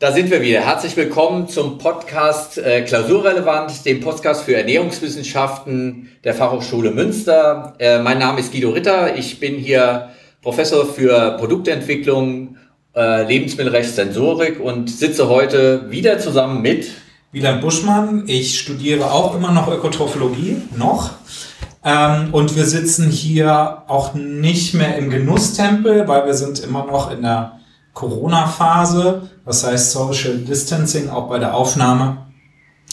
Da sind wir wieder. Herzlich willkommen zum Podcast äh, Klausurrelevant, dem Podcast für Ernährungswissenschaften der Fachhochschule Münster. Äh, mein Name ist Guido Ritter. Ich bin hier Professor für Produktentwicklung, äh, Lebensmittelrecht, Sensorik und sitze heute wieder zusammen mit Wieland Buschmann. Ich studiere auch immer noch Ökotrophologie, noch. Ähm, und wir sitzen hier auch nicht mehr im Genusstempel, weil wir sind immer noch in der Corona-Phase, was heißt Social Distancing auch bei der Aufnahme.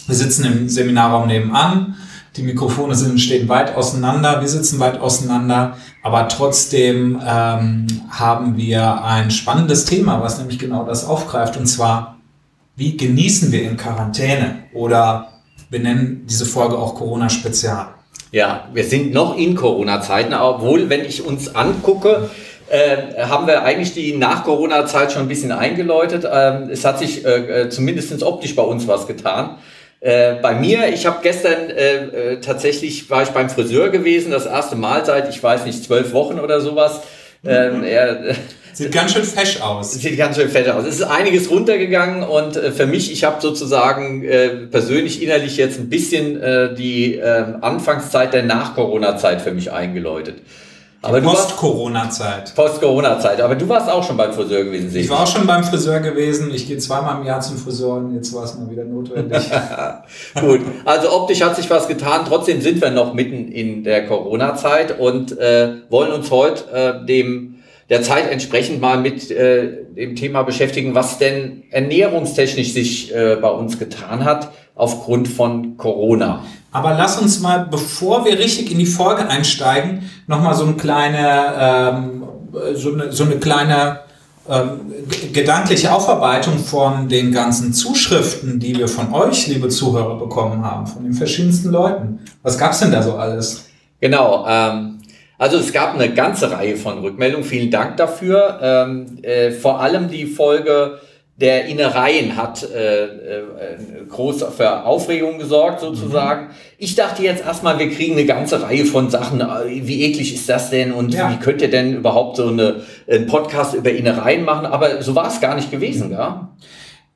Wir sitzen im Seminarraum nebenan, die Mikrofone sind, stehen weit auseinander, wir sitzen weit auseinander, aber trotzdem ähm, haben wir ein spannendes Thema, was nämlich genau das aufgreift, und zwar, wie genießen wir in Quarantäne? Oder wir nennen diese Folge auch Corona-Spezial. Ja, wir sind noch in Corona-Zeiten, obwohl, wenn ich uns angucke, äh, haben wir eigentlich die Nach-Corona-Zeit schon ein bisschen eingeläutet. Ähm, es hat sich äh, äh zumindest optisch bei uns was getan. Äh, bei mir, ich habe gestern äh, äh, tatsächlich, war ich beim Friseur gewesen, das erste Mal seit, ich weiß nicht, zwölf Wochen oder sowas. Ähm, er, Sieht ganz schön fesch aus. Sieht ganz schön fesch aus. Es ist einiges runtergegangen und äh, für mich, ich habe sozusagen äh, persönlich innerlich jetzt ein bisschen äh, die äh, Anfangszeit der Nach-Corona-Zeit für mich eingeläutet. Aber Post-Corona-Zeit. Post-Corona-Zeit. Aber du warst auch schon beim Friseur gewesen, Ich war auch schon beim Friseur gewesen. Ich gehe zweimal im Jahr zum Friseur und jetzt war es mal wieder notwendig. Gut, also optisch hat sich was getan. Trotzdem sind wir noch mitten in der Corona-Zeit und äh, wollen uns heute äh, dem der Zeit entsprechend mal mit äh, dem Thema beschäftigen, was denn ernährungstechnisch sich äh, bei uns getan hat aufgrund von Corona. Aber lass uns mal, bevor wir richtig in die Folge einsteigen, nochmal so eine kleine, ähm, so eine, so eine kleine ähm, gedankliche Aufarbeitung von den ganzen Zuschriften, die wir von euch, liebe Zuhörer, bekommen haben, von den verschiedensten Leuten. Was gab's denn da so alles? Genau, ähm, also es gab eine ganze Reihe von Rückmeldungen. Vielen Dank dafür. Ähm, äh, vor allem die Folge der Innereien hat äh, äh, groß für Aufregung gesorgt sozusagen. Mhm. Ich dachte jetzt erstmal, wir kriegen eine ganze Reihe von Sachen. Äh, wie eklig ist das denn und ja. wie könnt ihr denn überhaupt so eine, einen Podcast über Innereien machen? Aber so war es gar nicht gewesen, ja?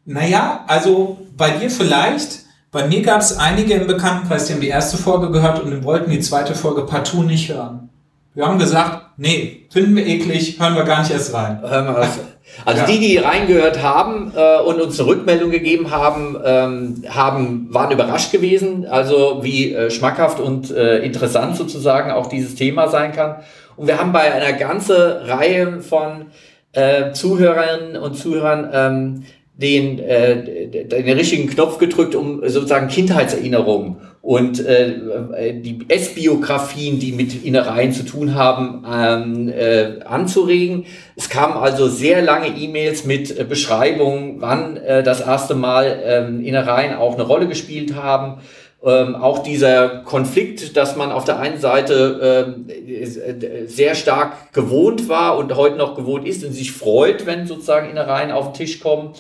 Naja, also bei dir vielleicht. Bei mir gab es einige im Bekanntenkreis, die haben die erste Folge gehört und wollten die zweite Folge partout nicht hören. Wir haben gesagt, nee, finden wir eklig, hören wir gar nicht erst rein. Hören wir was. Also ja. die, die reingehört haben äh, und uns eine Rückmeldung gegeben haben, ähm, haben, waren überrascht gewesen, also wie äh, schmackhaft und äh, interessant sozusagen auch dieses Thema sein kann. Und wir haben bei einer ganzen Reihe von äh, Zuhörerinnen und Zuhörern ähm, den, äh, den richtigen Knopf gedrückt, um sozusagen Kindheitserinnerungen und äh, die Essbiografien, die mit Innereien zu tun haben, ähm, äh, anzuregen. Es kamen also sehr lange E-Mails mit äh, Beschreibungen, wann äh, das erste Mal ähm, Innereien auch eine Rolle gespielt haben. Ähm, auch dieser Konflikt, dass man auf der einen Seite äh, sehr stark gewohnt war und heute noch gewohnt ist und sich freut, wenn sozusagen Innereien auf den Tisch kommen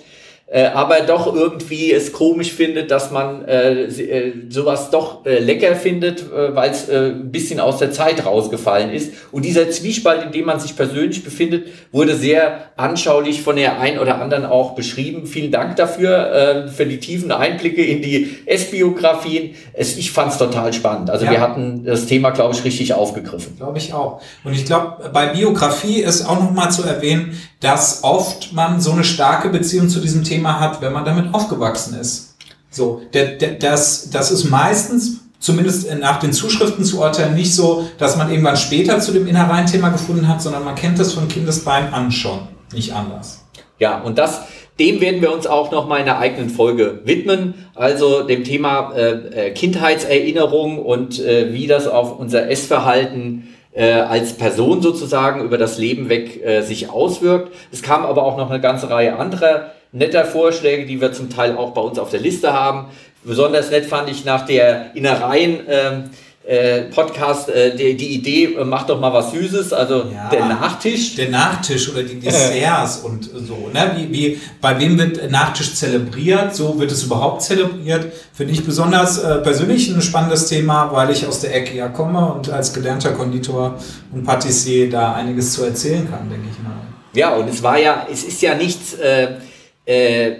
äh, aber doch irgendwie es komisch findet, dass man äh, äh, sowas doch äh, lecker findet, äh, weil es äh, ein bisschen aus der Zeit rausgefallen ist. Und dieser Zwiespalt, in dem man sich persönlich befindet, wurde sehr anschaulich von der einen oder anderen auch beschrieben. Vielen Dank dafür, äh, für die tiefen Einblicke in die S-Biografien. Ich fand es total spannend. Also ja. wir hatten das Thema, glaube ich, richtig aufgegriffen. Glaube ich auch. Und ich glaube, bei Biografie ist auch nochmal zu erwähnen, dass oft man so eine starke Beziehung zu diesem Thema hat, wenn man damit aufgewachsen ist. So, der, der, das, das ist meistens, zumindest nach den Zuschriften zu urteilen, nicht so, dass man irgendwann später zu dem Innereien-Thema gefunden hat, sondern man kennt das von Kindesbein an schon. Nicht anders. Ja, und das, dem werden wir uns auch noch mal in einer eigenen Folge widmen. Also dem Thema äh, äh Kindheitserinnerung und äh, wie das auf unser Essverhalten äh, als Person sozusagen über das Leben weg äh, sich auswirkt. Es kam aber auch noch eine ganze Reihe anderer netter Vorschläge, die wir zum Teil auch bei uns auf der Liste haben. Besonders nett fand ich nach der Innereien. Ähm, äh, Podcast äh, die, die Idee, äh, mach doch mal was Süßes, also ja, der Nachtisch. Der Nachtisch oder die Desserts und so. Ne? Wie, wie, bei wem wird Nachtisch zelebriert? So wird es überhaupt zelebriert. Finde ich besonders äh, persönlich ein spannendes Thema, weil ich aus der Ecke ja komme und als gelernter Konditor und Patissier da einiges zu erzählen kann, denke ich mal. Ja, und es war ja, es ist ja nichts. Äh, äh,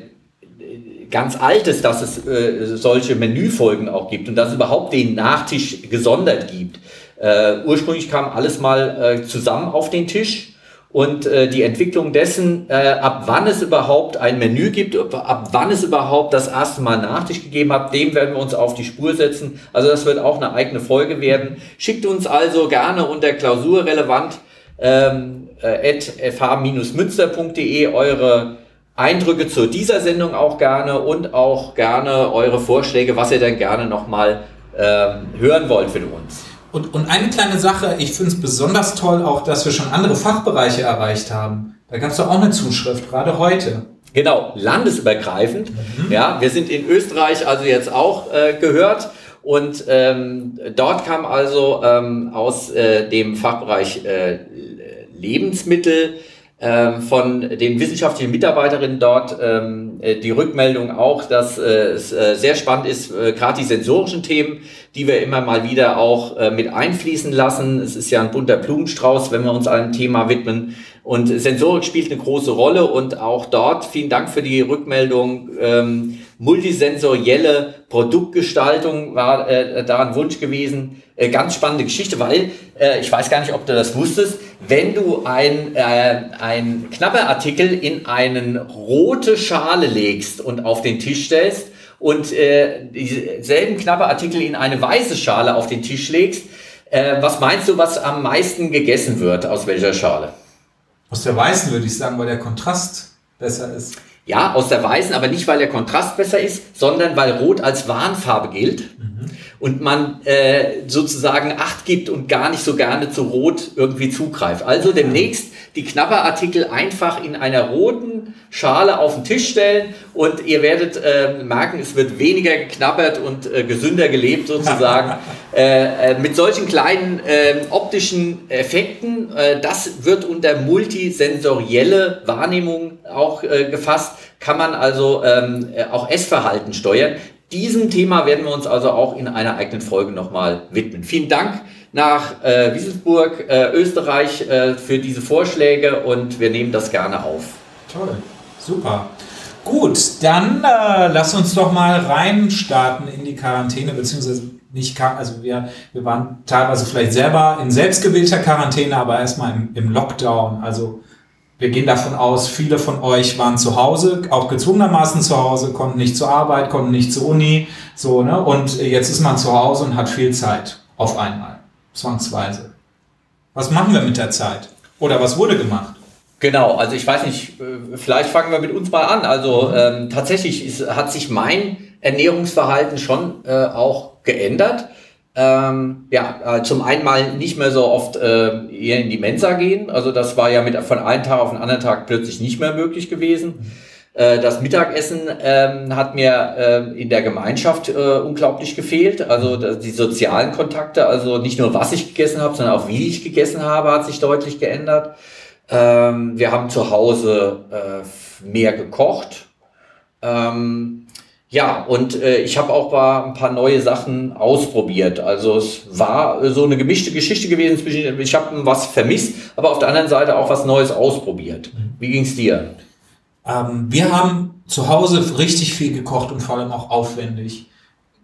ganz alt ist, dass es äh, solche Menüfolgen auch gibt und dass es überhaupt den Nachtisch gesondert gibt. Äh, ursprünglich kam alles mal äh, zusammen auf den Tisch und äh, die Entwicklung dessen, äh, ab wann es überhaupt ein Menü gibt, ab wann es überhaupt das erste Mal Nachtisch gegeben hat, dem werden wir uns auf die Spur setzen. Also das wird auch eine eigene Folge werden. Schickt uns also gerne unter klausurrelevant ähm, äh, fh-münster.de eure Eindrücke zu dieser Sendung auch gerne und auch gerne eure Vorschläge, was ihr denn gerne nochmal ähm, hören wollt für uns. Und, und eine kleine Sache, ich finde es besonders toll auch, dass wir schon andere Fachbereiche erreicht haben. Da gab es doch auch eine Zuschrift, gerade heute. Genau, landesübergreifend. Mhm. Ja, wir sind in Österreich also jetzt auch äh, gehört. Und ähm, dort kam also ähm, aus äh, dem Fachbereich äh, Lebensmittel von den wissenschaftlichen Mitarbeiterinnen dort ähm, äh, die Rückmeldung auch, dass äh, es äh, sehr spannend ist, gerade die sensorischen Themen, die wir immer mal wieder auch mit einfließen lassen. Es ist ja ein bunter Blumenstrauß, wenn wir uns einem Thema widmen. Und Sensorik spielt eine große Rolle und auch dort vielen Dank für die Rückmeldung. Multisensorielle Produktgestaltung war äh, da ein Wunsch gewesen. Äh, ganz spannende Geschichte, weil äh, ich weiß gar nicht, ob du das wusstest, wenn du ein, äh, ein Knabberartikel in eine rote Schale legst und auf den Tisch stellst und äh, dieselben Knabberartikel in eine weiße Schale auf den Tisch legst, äh, was meinst du, was am meisten gegessen wird? Aus welcher Schale? Aus der weißen würde ich sagen, weil der Kontrast besser ist. Ja, aus der weißen, aber nicht, weil der Kontrast besser ist, sondern weil Rot als Warnfarbe gilt. Mhm. Und man äh, sozusagen Acht gibt und gar nicht so gerne zu Rot irgendwie zugreift. Also demnächst die Knabberartikel einfach in einer roten Schale auf den Tisch stellen und ihr werdet äh, merken, es wird weniger geknabbert und äh, gesünder gelebt sozusagen. Äh, äh, mit solchen kleinen äh, optischen Effekten, äh, das wird unter multisensorielle Wahrnehmung auch äh, gefasst, kann man also ähm, äh, auch Essverhalten steuern. Diesem Thema werden wir uns also auch in einer eigenen Folge nochmal widmen. Vielen Dank nach äh, Wieselsburg, äh, Österreich, äh, für diese Vorschläge und wir nehmen das gerne auf. Toll, super. Gut, dann lass uns doch mal reinstarten in die Quarantäne, beziehungsweise nicht, also wir, wir waren teilweise vielleicht selber in selbstgewählter Quarantäne, aber erstmal im, im Lockdown. Also wir gehen davon aus, viele von euch waren zu Hause, auch gezwungenermaßen zu Hause, konnten nicht zur Arbeit, konnten nicht zur Uni, so, ne? Und jetzt ist man zu Hause und hat viel Zeit auf einmal, zwangsweise. Was machen wir mit der Zeit? Oder was wurde gemacht? Genau, also ich weiß nicht, äh, vielleicht fangen wir mit uns mal an. Also ähm, tatsächlich ist, hat sich mein Ernährungsverhalten schon äh, auch geändert. Ähm, ja, äh, zum einen mal nicht mehr so oft äh, eher in die Mensa gehen. Also das war ja mit von einem Tag auf den anderen Tag plötzlich nicht mehr möglich gewesen. Äh, das Mittagessen ähm, hat mir äh, in der Gemeinschaft äh, unglaublich gefehlt. Also die sozialen Kontakte, also nicht nur was ich gegessen habe, sondern auch wie ich gegessen habe, hat sich deutlich geändert. Ähm, wir haben zu Hause äh, mehr gekocht. Ähm, ja, und äh, ich habe auch mal ein paar neue Sachen ausprobiert. Also es war so eine gemischte Geschichte gewesen zwischen, ich habe was vermisst, aber auf der anderen Seite auch was Neues ausprobiert. Mhm. Wie ging's dir? Ähm, wir haben zu Hause richtig viel gekocht und vor allem auch aufwendig.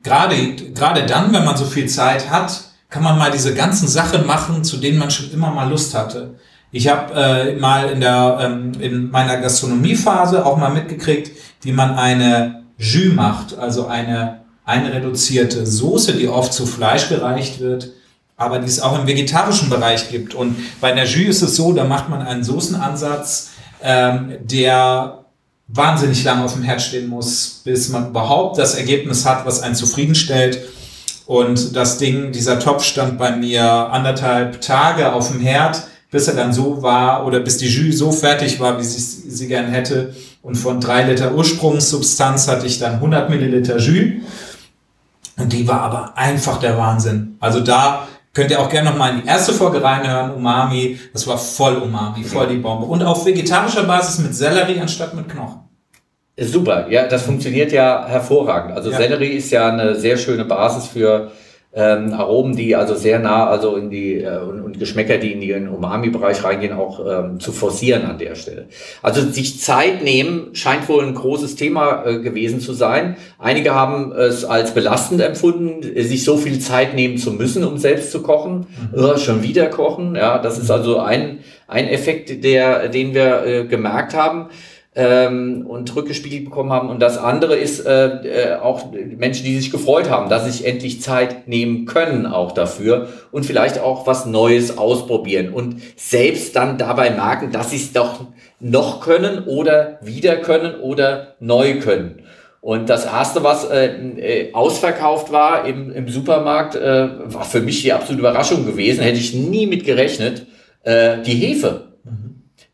Gerade, gerade dann, wenn man so viel Zeit hat, kann man mal diese ganzen Sachen machen, zu denen man schon immer mal Lust hatte. Ich habe äh, mal in, der, ähm, in meiner Gastronomiephase auch mal mitgekriegt, wie man eine Jus macht, also eine einreduzierte Soße, die oft zu Fleisch gereicht wird, aber die es auch im vegetarischen Bereich gibt. Und bei einer Jus ist es so, da macht man einen Soßenansatz, ähm, der wahnsinnig lange auf dem Herd stehen muss, bis man überhaupt das Ergebnis hat, was einen zufriedenstellt. Und das Ding, dieser Topf stand bei mir anderthalb Tage auf dem Herd, bis er dann so war oder bis die Jus so fertig war, wie sie sie gern hätte. Und von drei Liter Ursprungssubstanz hatte ich dann 100 Milliliter Jus. Und die war aber einfach der Wahnsinn. Also da könnt ihr auch gerne noch mal in die erste Folge reinhören, Umami. Das war voll Umami, voll die Bombe. Und auf vegetarischer Basis mit Sellerie anstatt mit Knochen. Super, ja, das funktioniert ja hervorragend. Also ja. Sellerie ist ja eine sehr schöne Basis für ähm, Aromen, die also sehr nah, also in die äh, und, und, Geschmäcker, die in den Umami-Bereich reingehen, auch ähm, zu forcieren an der Stelle. Also sich Zeit nehmen scheint wohl ein großes Thema äh, gewesen zu sein. Einige haben es als belastend empfunden, sich so viel Zeit nehmen zu müssen, um selbst zu kochen. Mhm. Äh, schon wieder kochen, ja, das ist also ein ein Effekt, der, den wir äh, gemerkt haben ähm, und rückgespiegelt bekommen haben. Und das andere ist äh, äh, auch Menschen, die sich gefreut haben, dass sie sich endlich Zeit nehmen können auch dafür und vielleicht auch was Neues ausprobieren und selbst dann dabei merken, dass sie es doch noch können oder wieder können oder neu können. Und das erste, was äh, äh, ausverkauft war im, im Supermarkt, äh, war für mich die absolute Überraschung gewesen. Hätte ich nie mit gerechnet. Äh, die Hefe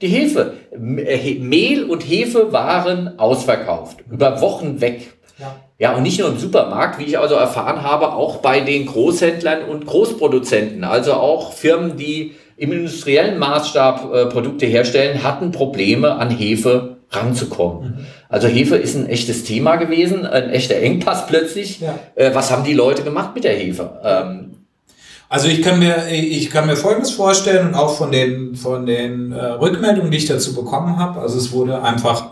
die Hefe. Äh, Mehl und Hefe waren ausverkauft, über Wochen weg. Ja. ja, und nicht nur im Supermarkt, wie ich also erfahren habe, auch bei den Großhändlern und Großproduzenten, also auch Firmen, die im industriellen Maßstab äh, Produkte herstellen, hatten Probleme an Hefe ranzukommen. Mhm. Also Hefe ist ein echtes Thema gewesen, ein echter Engpass plötzlich. Ja. Äh, was haben die Leute gemacht mit der Hefe? Ähm, also ich kann mir, ich kann mir Folgendes vorstellen und auch von den, von den äh, Rückmeldungen, die ich dazu bekommen habe. Also es wurde einfach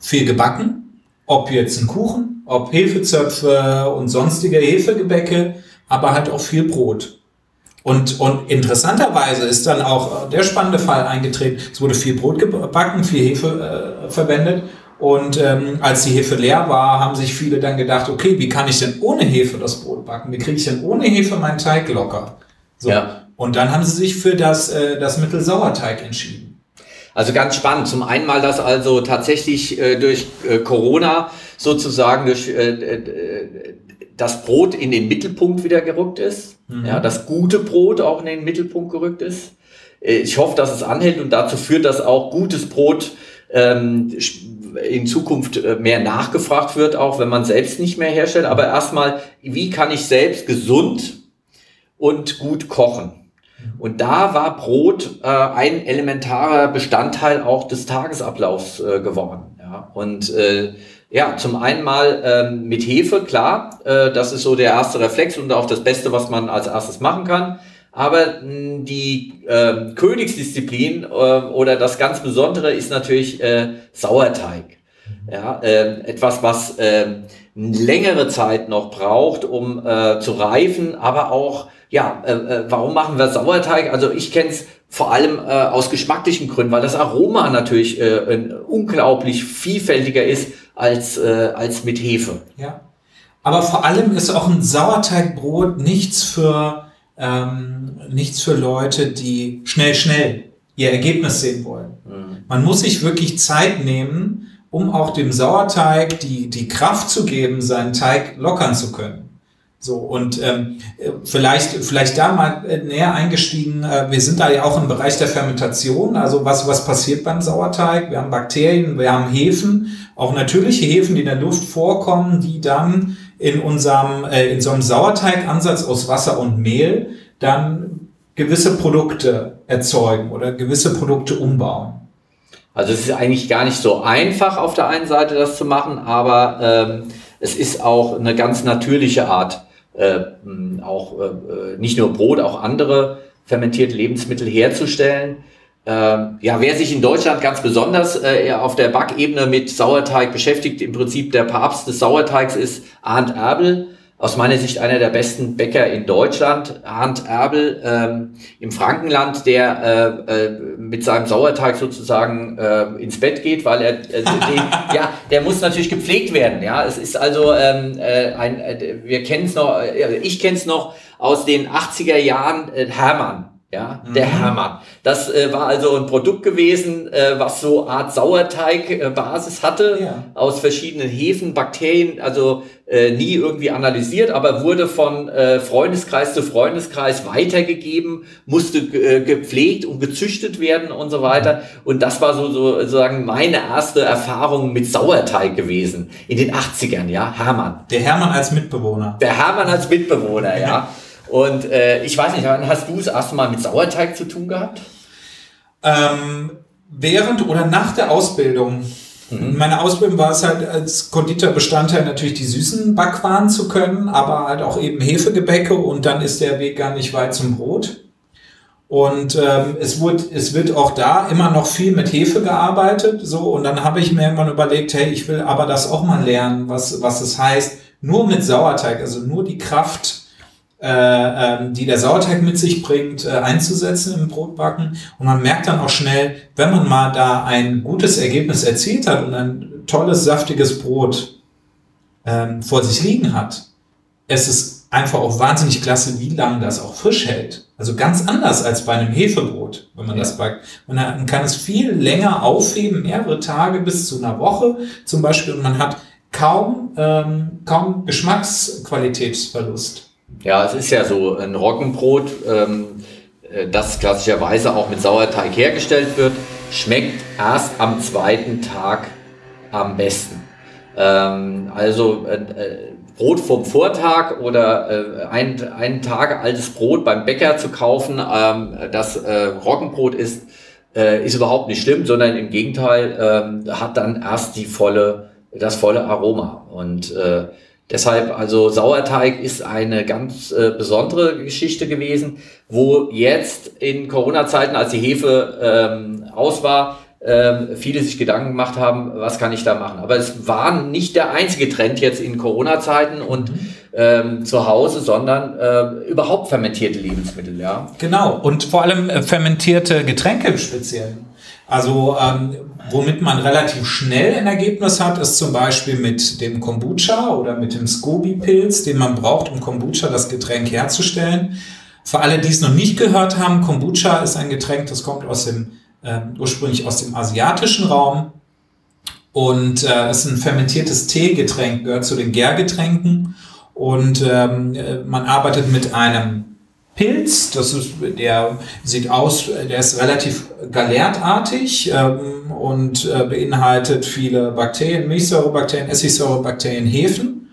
viel gebacken, ob jetzt ein Kuchen, ob Hefezöpfe und sonstige Hefegebäcke, aber halt auch viel Brot. Und, und interessanterweise ist dann auch der spannende Fall eingetreten. Es wurde viel Brot gebacken, viel Hefe äh, verwendet und ähm, als die Hefe leer war, haben sich viele dann gedacht, okay, wie kann ich denn ohne Hefe das Brot backen? Wie kriege ich denn ohne Hefe meinen Teig locker? So. Ja. Und dann haben sie sich für das, äh, das Mittel Sauerteig entschieden. Also ganz spannend. Zum einen mal, dass also tatsächlich äh, durch äh, Corona sozusagen durch äh, das Brot in den Mittelpunkt wieder gerückt ist. Mhm. Ja, das gute Brot auch in den Mittelpunkt gerückt ist. Äh, ich hoffe, dass es anhält und dazu führt, dass auch gutes Brot ähm, in Zukunft äh, mehr nachgefragt wird, auch wenn man selbst nicht mehr herstellt. Aber erstmal, wie kann ich selbst gesund und gut kochen? Und da war Brot äh, ein elementarer Bestandteil auch des Tagesablaufs äh, geworden. Ja? Und äh, ja, zum einen mal ähm, mit Hefe, klar, äh, das ist so der erste Reflex und auch das Beste, was man als erstes machen kann. Aber mh, die äh, Königsdisziplin äh, oder das ganz Besondere ist natürlich äh, Sauerteig. Ja, äh, etwas, was äh, längere Zeit noch braucht, um äh, zu reifen, aber auch, ja, äh, äh warum machen wir Sauerteig? Also ich kenne es vor allem äh, aus geschmacklichen Gründen, weil das Aroma natürlich äh, unglaublich vielfältiger ist als, äh, als mit Hefe. Ja. Aber vor allem ist auch ein Sauerteigbrot nichts für ähm, nichts für Leute, die schnell, schnell ihr Ergebnis sehen wollen. Mhm. Man muss sich wirklich Zeit nehmen, um auch dem Sauerteig die, die Kraft zu geben, seinen Teig lockern zu können. So, und ähm, vielleicht, vielleicht da mal näher eingestiegen, äh, wir sind da ja auch im Bereich der Fermentation, also was, was passiert beim Sauerteig? Wir haben Bakterien, wir haben Hefen, auch natürliche Hefen, die in der Luft vorkommen, die dann in unserem, äh, in so einem Sauerteigansatz aus Wasser und Mehl dann gewisse Produkte erzeugen oder gewisse Produkte umbauen. Also es ist eigentlich gar nicht so einfach auf der einen Seite das zu machen, aber ähm, es ist auch eine ganz natürliche Art, äh, auch äh, nicht nur Brot, auch andere fermentierte Lebensmittel herzustellen. Ähm, ja, wer sich in Deutschland ganz besonders äh, auf der Backebene mit Sauerteig beschäftigt, im Prinzip der Papst des Sauerteigs ist Arndt Erbel. Aus meiner Sicht einer der besten Bäcker in Deutschland, Arndt Erbel ähm, im Frankenland, der äh, äh, mit seinem Sauerteig sozusagen äh, ins Bett geht, weil er, äh, den, ja, der muss natürlich gepflegt werden. Ja, es ist also ähm, äh, ein, wir kennen es noch, ich kenne es noch aus den 80er Jahren, Hermann ja, der mhm. Hermann. Das äh, war also ein Produkt gewesen, äh, was so Art Sauerteig-Basis hatte, ja. aus verschiedenen Hefen, Bakterien, also äh, nie irgendwie analysiert, aber wurde von äh, Freundeskreis zu Freundeskreis weitergegeben, musste äh, gepflegt und gezüchtet werden und so weiter. Und das war so, so sozusagen meine erste Erfahrung mit Sauerteig gewesen in den 80ern, ja, Hermann. Der Hermann als Mitbewohner. Der Hermann als Mitbewohner, ja. Und äh, ich weiß nicht, wann hast du das erste Mal mit Sauerteig zu tun gehabt? Ähm, während oder nach der Ausbildung In meiner Ausbildung war es halt als Konditorbestandteil natürlich die süßen Backwaren zu können, aber halt auch eben Hefegebäcke und dann ist der Weg gar nicht weit zum Brot. Und ähm, es, wird, es wird auch da immer noch viel mit Hefe gearbeitet. So, und dann habe ich mir irgendwann überlegt, hey, ich will aber das auch mal lernen, was, was es heißt, nur mit Sauerteig, also nur die Kraft, die der Sauerteig mit sich bringt, äh, einzusetzen im Brotbacken. Und man merkt dann auch schnell, wenn man mal da ein gutes Ergebnis erzielt hat und ein tolles, saftiges Brot ähm, vor sich liegen hat, es ist einfach auch wahnsinnig klasse, wie lange das auch frisch hält. Also ganz anders als bei einem Hefebrot, wenn man ja. das backt. Man kann es viel länger aufheben, mehrere Tage bis zu einer Woche zum Beispiel, und man hat kaum, ähm, kaum Geschmacksqualitätsverlust. Ja, es ist ja so, ein Roggenbrot, ähm, äh, das klassischerweise auch mit Sauerteig hergestellt wird, schmeckt erst am zweiten Tag am besten. Ähm, also äh, äh Brot vom Vortag oder äh, ein, ein Tag altes Brot beim Bäcker zu kaufen, ähm, das äh, Roggenbrot ist, äh, ist überhaupt nicht schlimm, sondern im Gegenteil ähm, hat dann erst die volle, das volle Aroma. Und äh, deshalb, also Sauerteig ist eine ganz äh, besondere Geschichte gewesen, wo jetzt in Corona-Zeiten, als die Hefe ähm, aus war, ähm, viele sich Gedanken gemacht haben, was kann ich da machen. Aber es war nicht der einzige Trend jetzt in Corona-Zeiten und mhm. ähm, zu Hause, sondern äh, überhaupt fermentierte Lebensmittel, ja. Genau, und vor allem äh, fermentierte Getränke im Speziellen. Also ähm, womit man relativ schnell ein Ergebnis hat, ist zum Beispiel mit dem Kombucha oder mit dem Scoby-Pilz, den man braucht, um Kombucha, das Getränk herzustellen. Für alle, die es noch nicht gehört haben, Kombucha ist ein Getränk, das kommt aus dem äh, ursprünglich aus dem asiatischen Raum. Und äh, ist ein fermentiertes Teegetränk, gehört zu den Gärgetränken. Und ähm, man arbeitet mit einem Pilz, das ist, der sieht aus, der ist relativ galertartig ähm, und äh, beinhaltet viele Bakterien, Milchsäurebakterien, Essigsäurebakterien, Hefen.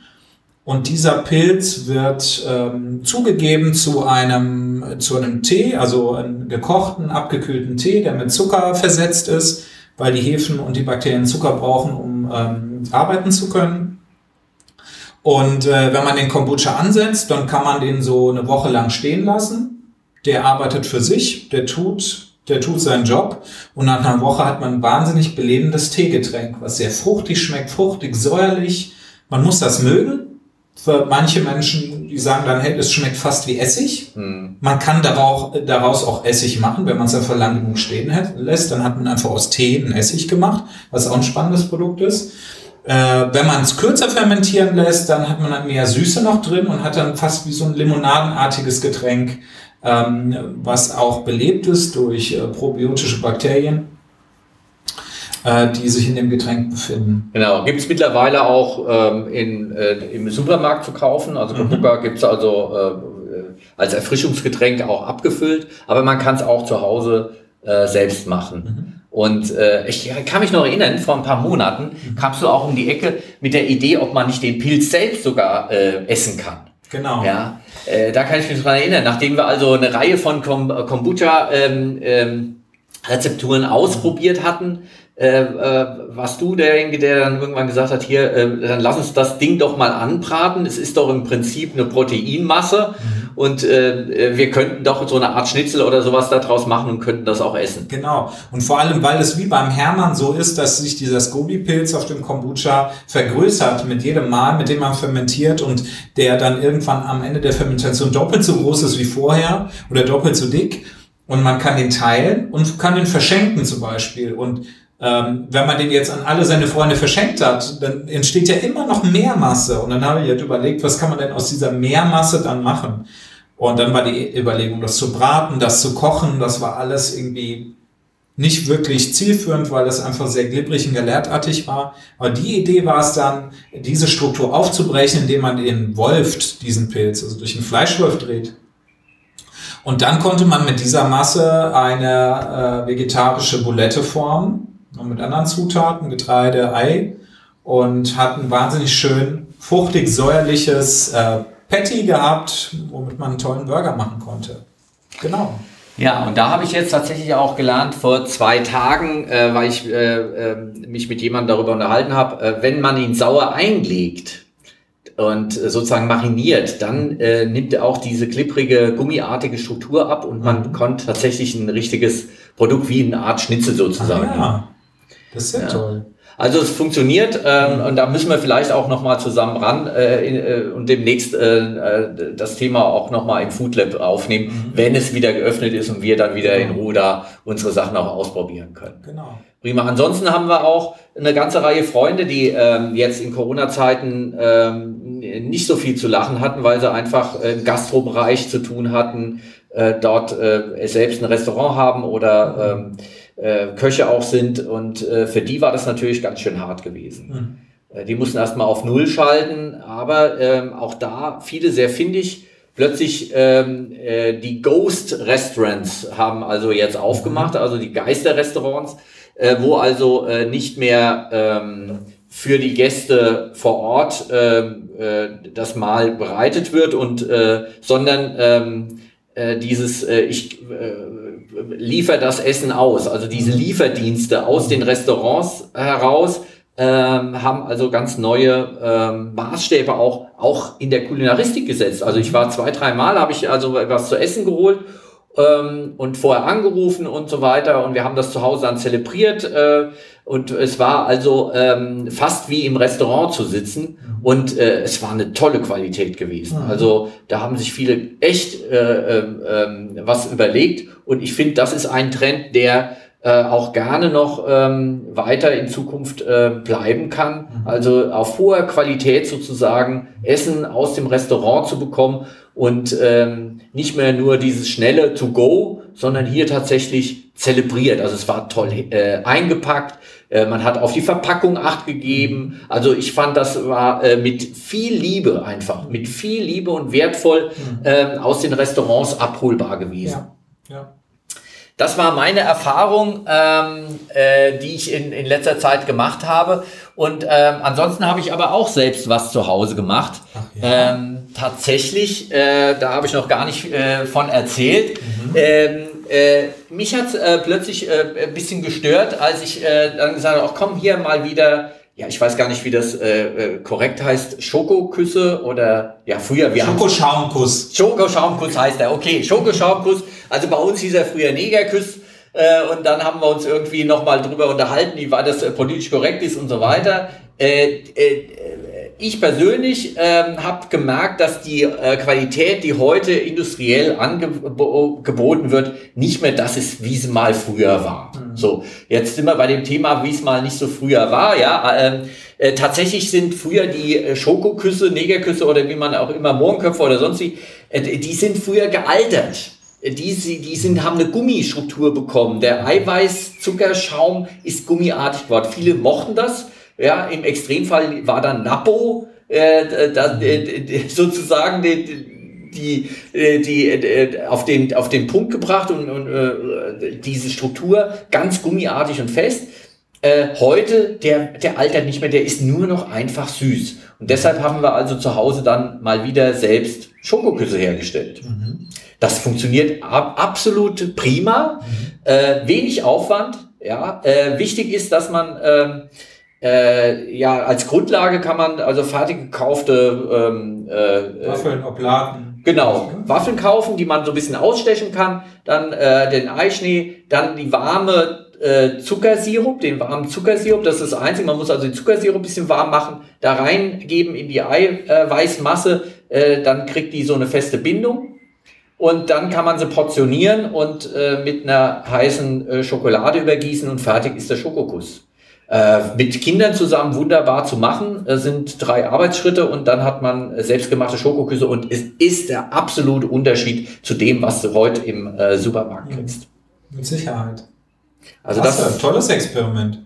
Und dieser Pilz wird ähm, zugegeben zu einem, zu einem Tee, also einen gekochten, abgekühlten Tee, der mit Zucker versetzt ist, weil die Hefen und die Bakterien Zucker brauchen, um ähm, arbeiten zu können. Und äh, wenn man den Kombucha ansetzt, dann kann man den so eine Woche lang stehen lassen. Der arbeitet für sich, der tut, der tut seinen Job. Und nach einer Woche hat man ein wahnsinnig belebendes Teegetränk, was sehr fruchtig schmeckt, fruchtig, säuerlich. Man muss das mögen für manche Menschen, die sagen dann, hey, es schmeckt fast wie Essig. Hm. Man kann daraus, daraus auch Essig machen, wenn man es einfach lang genug stehen lässt. Dann hat man einfach aus Tee einen Essig gemacht, was auch ein spannendes Produkt ist. Äh, wenn man es kürzer fermentieren lässt, dann hat man dann mehr Süße noch drin und hat dann fast wie so ein limonadenartiges Getränk, ähm, was auch belebt ist durch äh, probiotische Bakterien äh, die sich in dem Getränk befinden. Genau, gibt es mittlerweile auch ähm, in, äh, im Supermarkt zu kaufen. Also Kombucha mhm. gibt es also äh, als Erfrischungsgetränk auch abgefüllt, aber man kann es auch zu Hause äh, selbst machen. Mhm. Und äh, ich kann mich noch erinnern, vor ein paar Monaten kamst du auch um die Ecke mit der Idee, ob man nicht den Pilz selbst sogar äh, essen kann. Genau. Ja, äh, da kann ich mich dran erinnern. Nachdem wir also eine Reihe von Kombucha ähm, ähm, Rezepturen ausprobiert hatten, äh, äh, warst du derjenige, der dann irgendwann gesagt hat, hier, äh, dann lass uns das Ding doch mal anbraten. Es ist doch im Prinzip eine Proteinmasse mhm. und äh, wir könnten doch so eine Art Schnitzel oder sowas daraus machen und könnten das auch essen. Genau. Und vor allem, weil es wie beim Hermann so ist, dass sich dieser Scoby-Pilz auf dem Kombucha vergrößert mit jedem Mal, mit dem man fermentiert und der dann irgendwann am Ende der Fermentation doppelt so groß ist wie vorher oder doppelt so dick. Und man kann den teilen und kann den verschenken zum Beispiel. Und ähm, wenn man den jetzt an alle seine Freunde verschenkt hat, dann entsteht ja immer noch mehr Masse. Und dann habe ich halt überlegt, was kann man denn aus dieser Mehrmasse dann machen? Und dann war die Überlegung, das zu braten, das zu kochen, das war alles irgendwie nicht wirklich zielführend, weil das einfach sehr glibberig und galertartig war. Aber die Idee war es dann, diese Struktur aufzubrechen, indem man den wolft, diesen Pilz, also durch einen Fleischwolf dreht. Und dann konnte man mit dieser Masse eine äh, vegetarische Boulette formen mit anderen Zutaten, Getreide, Ei und hat ein wahnsinnig schön fruchtig säuerliches äh, Patty gehabt, womit man einen tollen Burger machen konnte. Genau. Ja, und da habe ich jetzt tatsächlich auch gelernt, vor zwei Tagen, äh, weil ich äh, äh, mich mit jemandem darüber unterhalten habe, äh, wenn man ihn sauer einlegt und sozusagen mariniert, dann äh, nimmt er auch diese klipprige, gummiartige Struktur ab und man mhm. kommt tatsächlich ein richtiges Produkt wie eine Art Schnitzel sozusagen. Ah, ja. Das ist ja, ja. toll. Also es funktioniert ähm, und da müssen wir vielleicht auch nochmal zusammen ran äh, äh, und demnächst äh, äh, das Thema auch nochmal im Food Lab aufnehmen, mhm. wenn es wieder geöffnet ist und wir dann wieder in Ruhe da unsere Sachen auch ausprobieren können. Genau. Prima. Ansonsten haben wir auch eine ganze Reihe Freunde, die ähm, jetzt in Corona-Zeiten ähm, nicht so viel zu lachen hatten, weil sie einfach im Gastrobereich zu tun hatten, äh, dort äh, selbst ein Restaurant haben oder ähm, äh, Köche auch sind. Und äh, für die war das natürlich ganz schön hart gewesen. Mhm. Äh, die mussten erstmal auf Null schalten, aber ähm, auch da viele sehr findig. Plötzlich ähm, äh, die Ghost Restaurants haben also jetzt aufgemacht, mhm. also die Geisterrestaurants, äh, wo also äh, nicht mehr ähm, für die Gäste vor Ort äh, äh, das Mahl bereitet wird und äh, sondern ähm, äh, dieses äh, ich äh, liefere das Essen aus. Also diese Lieferdienste aus den Restaurants heraus ähm, haben also ganz neue ähm, Maßstäbe auch, auch in der Kulinaristik gesetzt. Also ich war zwei, drei Mal, habe ich also was zu essen geholt ähm, und vorher angerufen und so weiter und wir haben das zu Hause dann zelebriert äh, und es war also ähm, fast wie im Restaurant zu sitzen und äh, es war eine tolle Qualität gewesen. Mhm. Also da haben sich viele echt äh, äh, was überlegt und ich finde, das ist ein Trend, der äh, auch gerne noch ähm, weiter in Zukunft äh, bleiben kann. Mhm. Also auf hoher Qualität sozusagen Essen aus dem Restaurant zu bekommen und ähm, nicht mehr nur dieses schnelle To-Go, sondern hier tatsächlich zelebriert. Also es war toll äh, eingepackt, äh, man hat auf die Verpackung acht gegeben. Also ich fand, das war äh, mit viel Liebe einfach, mit viel Liebe und wertvoll äh, aus den Restaurants abholbar gewesen. Ja. ja. Das war meine Erfahrung, ähm, äh, die ich in, in letzter Zeit gemacht habe. Und ähm, ansonsten habe ich aber auch selbst was zu Hause gemacht. Ja. Ähm, tatsächlich, äh, da habe ich noch gar nicht äh, von erzählt. Mhm. Ähm, äh, mich hat äh, plötzlich äh, ein bisschen gestört, als ich äh, dann gesagt habe, ach komm, hier mal wieder, ja, ich weiß gar nicht, wie das äh, äh korrekt heißt, Schokoküsse oder, ja, früher, wir Schokoschaumkuss. Schokoschaumkuss heißt er, okay, Schokoschaumkuss. Also bei uns hieß er früher Negerkuss. Äh, und dann haben wir uns irgendwie nochmal drüber unterhalten, wie war das politisch korrekt ist und so weiter. Äh, äh, ich persönlich ähm, habe gemerkt, dass die äh, Qualität, die heute industriell angeboten wird, nicht mehr das ist, wie sie mal früher war. Mhm. So, jetzt sind wir bei dem Thema, wie es mal nicht so früher war. Ja, ähm, äh, tatsächlich sind früher die äh, Schokoküsse, Negerküsse oder wie man auch immer Mohrenköpfe oder sonst wie, äh, die sind früher gealtert. Die, die sind, haben eine Gummistruktur bekommen. Der Eiweiß-Zuckerschaum ist gummiartig geworden. Viele mochten das ja, im Extremfall war dann Napo äh, da, äh, sozusagen die, die, äh, die äh, auf, den, auf den Punkt gebracht und, und äh, diese Struktur ganz gummiartig und fest. Äh, heute, der, der altert nicht mehr, der ist nur noch einfach süß. Und deshalb haben wir also zu Hause dann mal wieder selbst Schokoküsse hergestellt. Mhm. Das funktioniert ab, absolut prima, mhm. äh, wenig Aufwand. Ja, äh, wichtig ist, dass man äh, äh, ja, als Grundlage kann man also fertig gekaufte ähm, äh, Waffeln, Oblaten. Genau, Waffeln kaufen, die man so ein bisschen ausstechen kann. Dann äh, den Eischnee, dann die warme äh, Zuckersirup, den warmen Zuckersirup, das ist das Einzige. Man muss also den Zuckersirup ein bisschen warm machen, da reingeben in die Eiweißmasse, äh, dann kriegt die so eine feste Bindung. Und dann kann man sie portionieren und äh, mit einer heißen äh, Schokolade übergießen und fertig ist der Schokokuss. Äh, mit Kindern zusammen wunderbar zu machen, äh, sind drei Arbeitsschritte und dann hat man selbstgemachte Schokoküsse und es ist der absolute Unterschied zu dem, was du heute im äh, Supermarkt kriegst. Mit Sicherheit. Also das, das ist ein tolles Experiment.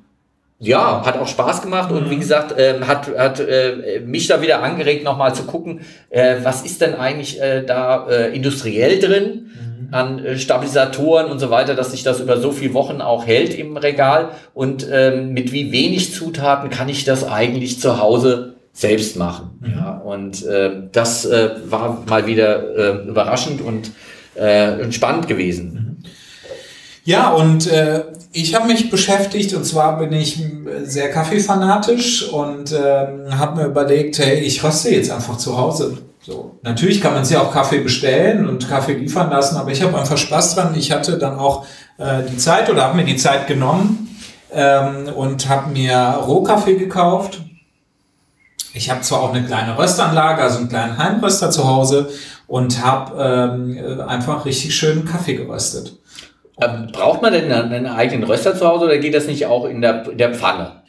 Ja, hat auch Spaß gemacht und wie mhm. gesagt, äh, hat, hat äh, mich da wieder angeregt, nochmal zu gucken, äh, was ist denn eigentlich äh, da äh, industriell drin? An äh, Stabilisatoren und so weiter, dass sich das über so viele Wochen auch hält im Regal und ähm, mit wie wenig Zutaten kann ich das eigentlich zu Hause selbst machen. Mhm. Ja, und äh, das äh, war mal wieder äh, überraschend und äh, spannend gewesen. Mhm. Ja, und äh, ich habe mich beschäftigt und zwar bin ich sehr kaffeefanatisch und äh, habe mir überlegt, hey, ich röste jetzt einfach zu Hause. So, natürlich kann man sich auch Kaffee bestellen und Kaffee liefern lassen, aber ich habe einfach Spaß dran. Ich hatte dann auch äh, die Zeit oder habe mir die Zeit genommen ähm, und habe mir Rohkaffee gekauft. Ich habe zwar auch eine kleine Röstanlage, also einen kleinen Heimröster zu Hause und habe ähm, einfach richtig schön Kaffee geröstet. Ähm, braucht man denn einen eigenen Röster zu Hause oder geht das nicht auch in der, in der Pfanne?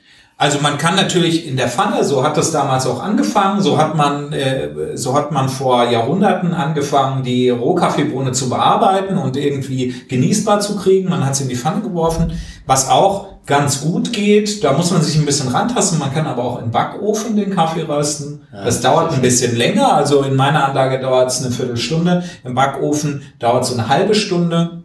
Also man kann natürlich in der Pfanne, so hat das damals auch angefangen, so hat man, äh, so hat man vor Jahrhunderten angefangen, die Rohkaffeebohne zu bearbeiten und irgendwie genießbar zu kriegen. Man hat sie in die Pfanne geworfen, was auch ganz gut geht. Da muss man sich ein bisschen rantasten. Man kann aber auch im Backofen den Kaffee rösten. Das dauert ein bisschen länger. Also in meiner Anlage dauert es eine Viertelstunde. Im Backofen dauert es eine halbe Stunde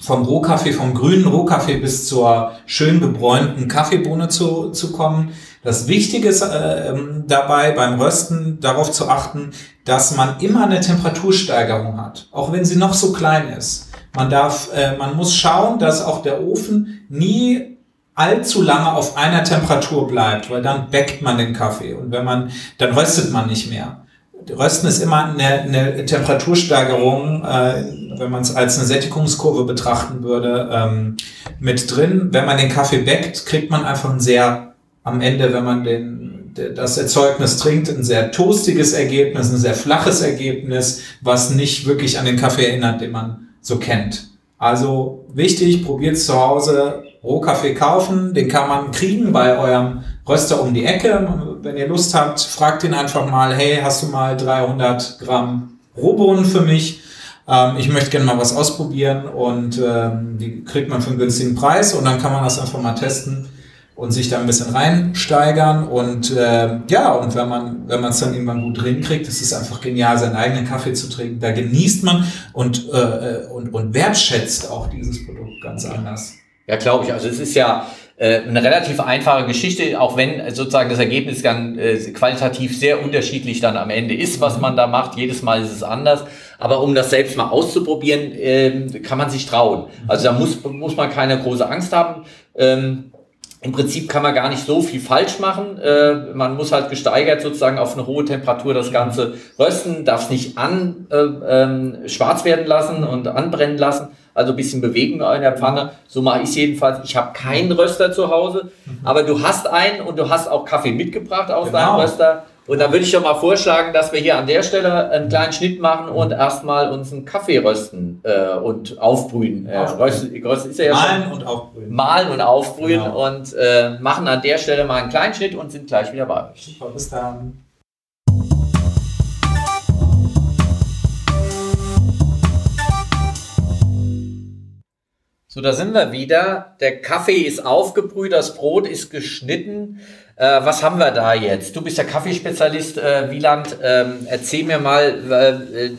vom Rohkaffee, vom grünen Rohkaffee bis zur schön gebräunten Kaffeebohne zu, zu kommen. Das Wichtige ist äh, dabei beim Rösten darauf zu achten, dass man immer eine Temperatursteigerung hat, auch wenn sie noch so klein ist. Man darf, äh, man muss schauen, dass auch der Ofen nie allzu lange auf einer Temperatur bleibt, weil dann bäckt man den Kaffee und wenn man, dann röstet man nicht mehr. Rösten ist immer eine, eine Temperatursteigerung, äh, wenn man es als eine Sättigungskurve betrachten würde, ähm, mit drin. Wenn man den Kaffee bäckt, kriegt man einfach ein sehr, am Ende, wenn man den, das Erzeugnis trinkt, ein sehr toastiges Ergebnis, ein sehr flaches Ergebnis, was nicht wirklich an den Kaffee erinnert, den man so kennt. Also wichtig, probiert zu Hause Rohkaffee kaufen, den kann man kriegen bei eurem Röster um die Ecke. Wenn ihr Lust habt, fragt ihn einfach mal, hey, hast du mal 300 Gramm Rohbohnen für mich? Ähm, ich möchte gerne mal was ausprobieren und ähm, die kriegt man für einen günstigen Preis und dann kann man das einfach mal testen und sich da ein bisschen reinsteigern und äh, ja, und wenn man wenn man es dann irgendwann gut drin kriegt, ist es einfach genial, seinen eigenen Kaffee zu trinken. Da genießt man und, äh, und, und wertschätzt auch dieses Produkt ganz anders. Ja, glaube ich. Also es ist ja äh, eine relativ einfache Geschichte, auch wenn sozusagen das Ergebnis dann äh, qualitativ sehr unterschiedlich dann am Ende ist, was man da macht. Jedes Mal ist es anders. Aber um das selbst mal auszuprobieren, äh, kann man sich trauen. Also da muss, muss man keine große Angst haben. Ähm, im Prinzip kann man gar nicht so viel falsch machen. Äh, man muss halt gesteigert sozusagen auf eine hohe Temperatur das Ganze rösten, darf es nicht an äh, ähm, schwarz werden lassen und anbrennen lassen also ein bisschen bewegen in der Pfanne. So mache ich es jedenfalls. Ich habe keinen Röster zu Hause, aber du hast einen und du hast auch Kaffee mitgebracht aus genau. deinem Röster. Und dann würde ich doch mal vorschlagen, dass wir hier an der Stelle einen kleinen Schnitt machen und erstmal uns einen Kaffee rösten äh, und aufbrühen. Äh, rösten, rösten ist ja Malen schon. und aufbrühen. Malen und aufbrühen genau. und äh, machen an der Stelle mal einen kleinen Schnitt und sind gleich wieder bei euch. Super, bis dann. So, da sind wir wieder. Der Kaffee ist aufgebrüht, das Brot ist geschnitten. Äh, was haben wir da jetzt? Du bist der Kaffeespezialist, äh, Wieland. Ähm, erzähl mir mal äh, äh,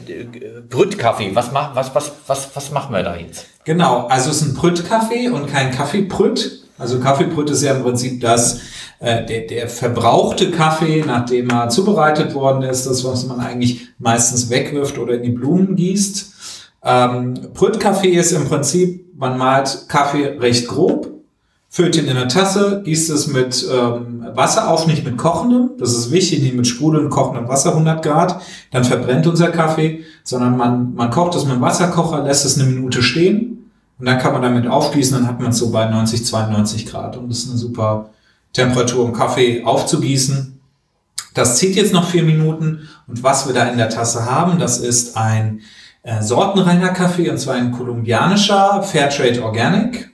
Brüttkaffee. Was, mach, was, was, was, was machen wir da jetzt? Genau, also es ist ein Brüttkaffee und kein Kaffeebrütt. Also Kaffeebrütt ist ja im Prinzip das, äh, der, der verbrauchte Kaffee, nachdem er zubereitet worden ist, das, was man eigentlich meistens wegwirft oder in die Blumen gießt. Ähm, Brüttkaffee ist im Prinzip man malt Kaffee recht grob, füllt ihn in eine Tasse, gießt es mit ähm, Wasser auf, nicht mit kochendem. Das ist wichtig, nicht mit sprudelndem, kochendem Wasser 100 Grad. Dann verbrennt unser Kaffee, sondern man, man kocht es mit dem Wasserkocher, lässt es eine Minute stehen und dann kann man damit aufgießen, dann hat man es so bei 90, 92 Grad und das ist eine super Temperatur, um Kaffee aufzugießen. Das zieht jetzt noch vier Minuten und was wir da in der Tasse haben, das ist ein äh, sortenreiner Kaffee, und zwar ein kolumbianischer Fairtrade Organic.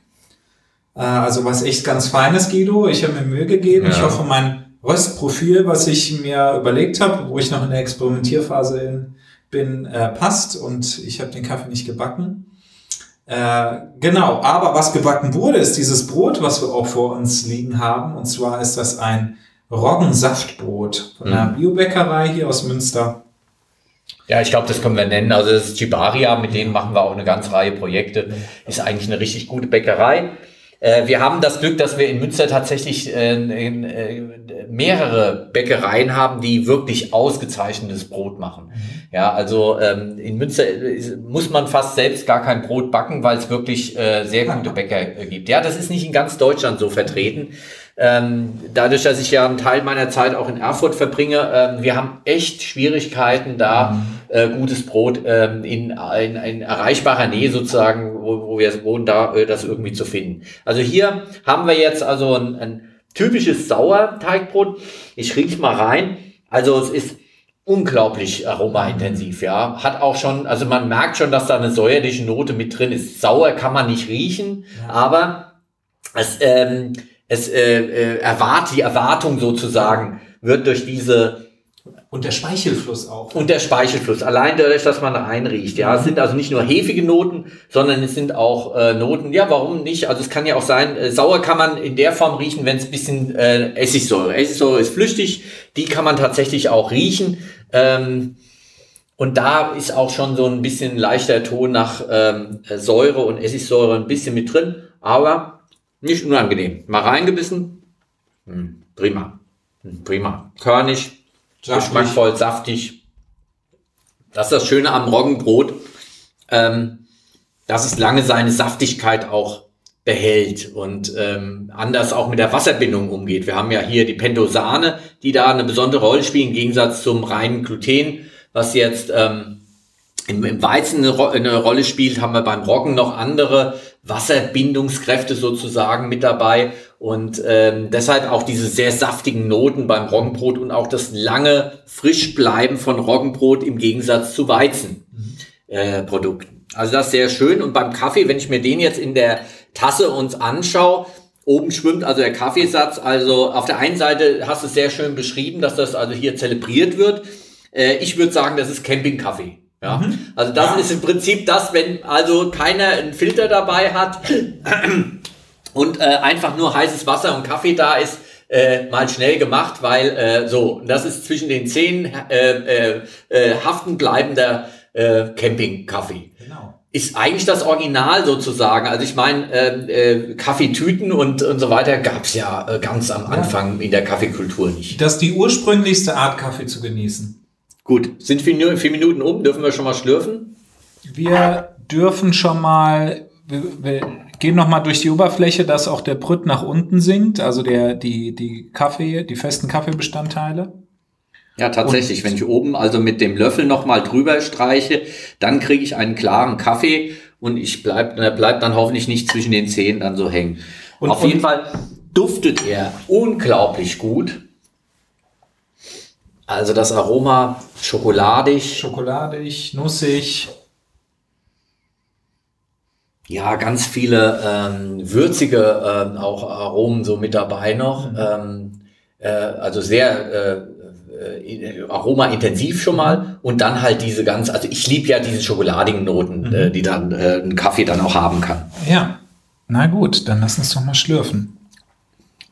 Äh, also was echt ganz Feines, Guido. Ich habe mir Mühe gegeben. Ja. Ich hoffe, mein Röstprofil, was ich mir überlegt habe, wo ich noch in der Experimentierphase in, bin, äh, passt und ich habe den Kaffee nicht gebacken. Äh, genau, aber was gebacken wurde, ist dieses Brot, was wir auch vor uns liegen haben. Und zwar ist das ein Roggensaftbrot von einer mhm. Biobäckerei hier aus Münster. Ja, ich glaube, das können wir nennen. Also das ist Chibaria, mit denen machen wir auch eine ganze Reihe Projekte. Ist eigentlich eine richtig gute Bäckerei. Äh, wir haben das Glück, dass wir in Münster tatsächlich äh, in, äh, mehrere Bäckereien haben, die wirklich ausgezeichnetes Brot machen. Mhm. Ja, also ähm, in Münster muss man fast selbst gar kein Brot backen, weil es wirklich sehr gute Bäcker gibt. Ja, das ist nicht in ganz Deutschland so vertreten. Ähm, dadurch, dass ich ja einen Teil meiner Zeit auch in Erfurt verbringe, ähm, wir haben echt Schwierigkeiten, da mhm. gutes Brot in, in, in, erreichbarer Nähe sozusagen, wo, wo wir wohnen, da äh, das irgendwie zu finden. Also hier haben wir jetzt also ein, ein typisches Sauerteigbrot. Ich riech mal rein. Also es ist unglaublich aromaintensiv, ja. Hat auch schon, also man merkt schon, dass da eine säuerliche Note mit drin ist. Sauer kann man nicht riechen, ja. aber es ähm, es äh, äh, erwart, die Erwartung sozusagen wird durch diese und der Speichelfluss auch. Und der Speichelfluss, allein dadurch, dass man reinriecht. Ja, es sind also nicht nur hefige Noten, sondern es sind auch äh, Noten. Ja, warum nicht? Also es kann ja auch sein, äh, sauer kann man in der Form riechen, wenn es ein bisschen äh, Essigsäure. Essigsäure ist flüchtig, die kann man tatsächlich auch riechen. Ähm, und da ist auch schon so ein bisschen leichter Ton nach ähm, Säure und Essigsäure ein bisschen mit drin. Aber nicht unangenehm. Mal reingebissen. Hm, prima. Hm, prima. Körnig, saftig. geschmackvoll, saftig. Das ist das Schöne am Roggenbrot, ähm, dass es lange seine Saftigkeit auch behält und ähm, anders auch mit der Wasserbindung umgeht. Wir haben ja hier die Pentosane, die da eine besondere Rolle spielen, im Gegensatz zum reinen Gluten, was jetzt ähm, im, im Weizen eine, eine, Rolle spielt, haben wir beim Roggen noch andere Wasserbindungskräfte sozusagen mit dabei und ähm, deshalb auch diese sehr saftigen Noten beim Roggenbrot und auch das lange Frischbleiben von Roggenbrot im Gegensatz zu Weizenprodukten. Äh, also das ist sehr schön und beim Kaffee, wenn ich mir den jetzt in der Tasse uns anschaue, Oben schwimmt also der Kaffeesatz. Also auf der einen Seite hast du es sehr schön beschrieben, dass das also hier zelebriert wird. Äh, ich würde sagen, das ist Campingkaffee. Ja, mhm. also das ja. ist im Prinzip das, wenn also keiner einen Filter dabei hat und äh, einfach nur heißes Wasser und Kaffee da ist, äh, mal schnell gemacht, weil äh, so, das ist zwischen den Zähnen äh, äh, äh, haften bleibender äh, Campingkaffee. Genau. Ist eigentlich das Original sozusagen. Also ich meine, äh, äh, Kaffeetüten und, und so weiter gab's ja äh, ganz am Anfang in der Kaffeekultur nicht. Das ist die ursprünglichste Art, Kaffee zu genießen. Gut, sind vier, vier Minuten um, dürfen wir schon mal schlürfen? Wir dürfen schon mal, wir, wir gehen noch mal durch die Oberfläche, dass auch der Brüt nach unten sinkt, also der, die, die Kaffee, die festen Kaffeebestandteile. Ja, tatsächlich. Und wenn ich oben also mit dem Löffel noch mal drüber streiche, dann kriege ich einen klaren Kaffee und ich bleib, äh, bleib dann hoffentlich nicht zwischen den Zähnen dann so hängen. Und Auf jeden Fall duftet er unglaublich gut. Also das Aroma schokoladig. Schokoladig, nussig. Ja, ganz viele ähm, würzige äh, auch Aromen so mit dabei noch. Mhm. Ähm, äh, also sehr äh, äh, Aroma intensiv schon mal und dann halt diese ganz, also ich liebe ja diese schokoladigen Noten, mhm. äh, die dann äh, ein Kaffee dann auch haben kann. Ja, na gut, dann lass uns doch mal schlürfen.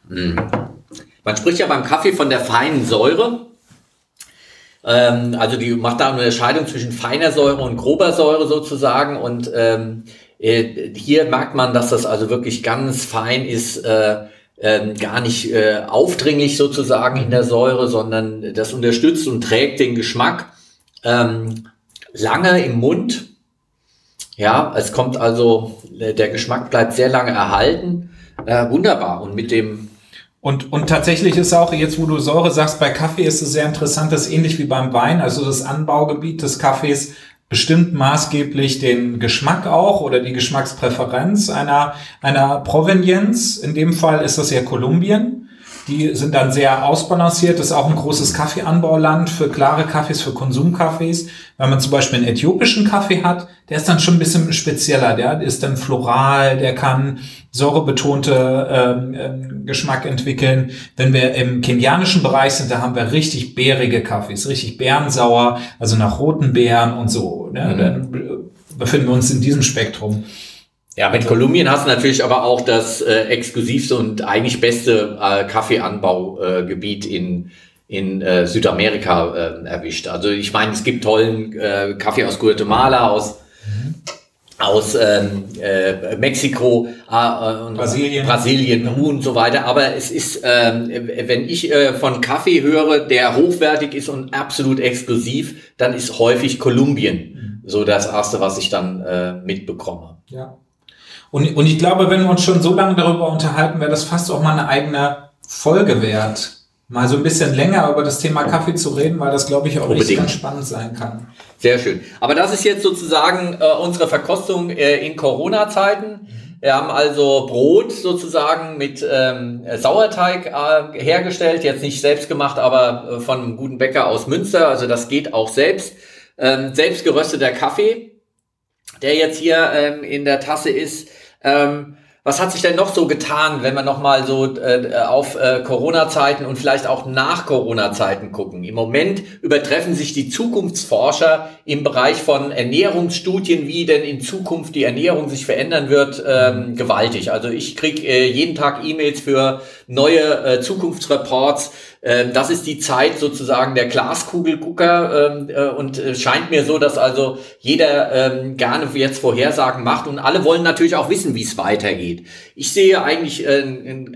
Mhm. Man spricht ja beim Kaffee von der feinen Säure. Ähm, also die macht da eine Unterscheidung zwischen feiner Säure und grober Säure sozusagen. Und ähm, äh, hier merkt man, dass das also wirklich ganz fein ist. Äh, äh, gar nicht äh, aufdringlich sozusagen in der Säure, sondern das unterstützt und trägt den Geschmack ähm, lange im Mund. Ja, es kommt also, der Geschmack bleibt sehr lange erhalten. Äh, wunderbar. Und mit dem und, und tatsächlich ist auch, jetzt wo du Säure sagst, bei Kaffee ist es sehr interessant, das ist ähnlich wie beim Wein, also das Anbaugebiet des Kaffees bestimmt maßgeblich den Geschmack auch oder die Geschmackspräferenz einer, einer Provenienz. In dem Fall ist das ja Kolumbien. Die sind dann sehr ausbalanciert. Das ist auch ein großes Kaffeeanbauland für klare Kaffees, für Konsumkaffees. Wenn man zum Beispiel einen äthiopischen Kaffee hat, der ist dann schon ein bisschen spezieller. Der ist dann floral, der kann säurebetonte ähm, ähm, Geschmack entwickeln. Wenn wir im kenianischen Bereich sind, da haben wir richtig bärige Kaffees, richtig bärensauer, also nach roten Beeren und so. Ne? Mhm. Dann befinden wir uns in diesem Spektrum. Ja, mit Kolumbien hast du natürlich aber auch das äh, exklusivste und eigentlich beste äh, Kaffeeanbaugebiet äh, in, in äh, Südamerika äh, erwischt. Also ich meine, es gibt tollen äh, Kaffee aus Guatemala, aus, aus ähm, äh, Mexiko äh, und Brasilien, Brasilien Peru und so weiter. Aber es ist, ähm, wenn ich äh, von Kaffee höre, der hochwertig ist und absolut exklusiv, dann ist häufig Kolumbien mhm. so das erste, was ich dann äh, mitbekomme. Ja. Und, und ich glaube, wenn wir uns schon so lange darüber unterhalten, wäre das fast auch mal eine eigene Folge wert, mal so ein bisschen länger über das Thema Kaffee zu reden, weil das, glaube ich, auch Unbedingt. ganz spannend sein kann. Sehr schön. Aber das ist jetzt sozusagen äh, unsere Verkostung äh, in Corona-Zeiten. Wir haben also Brot sozusagen mit ähm, Sauerteig äh, hergestellt, jetzt nicht selbst gemacht, aber äh, von einem guten Bäcker aus Münster. Also das geht auch selbst. Ähm, selbst gerösteter Kaffee, der jetzt hier ähm, in der Tasse ist. Ähm, was hat sich denn noch so getan, wenn wir nochmal so äh, auf äh, Corona-Zeiten und vielleicht auch nach Corona-Zeiten gucken? Im Moment übertreffen sich die Zukunftsforscher im Bereich von Ernährungsstudien, wie denn in Zukunft die Ernährung sich verändern wird, ähm, gewaltig. Also ich krieg äh, jeden Tag E-Mails für neue äh, Zukunftsreports. Ähm, das ist die Zeit sozusagen der Glaskugelgucker ähm, äh, und äh, scheint mir so, dass also jeder ähm, gerne jetzt Vorhersagen macht und alle wollen natürlich auch wissen, wie es weitergeht. Ich sehe eigentlich äh,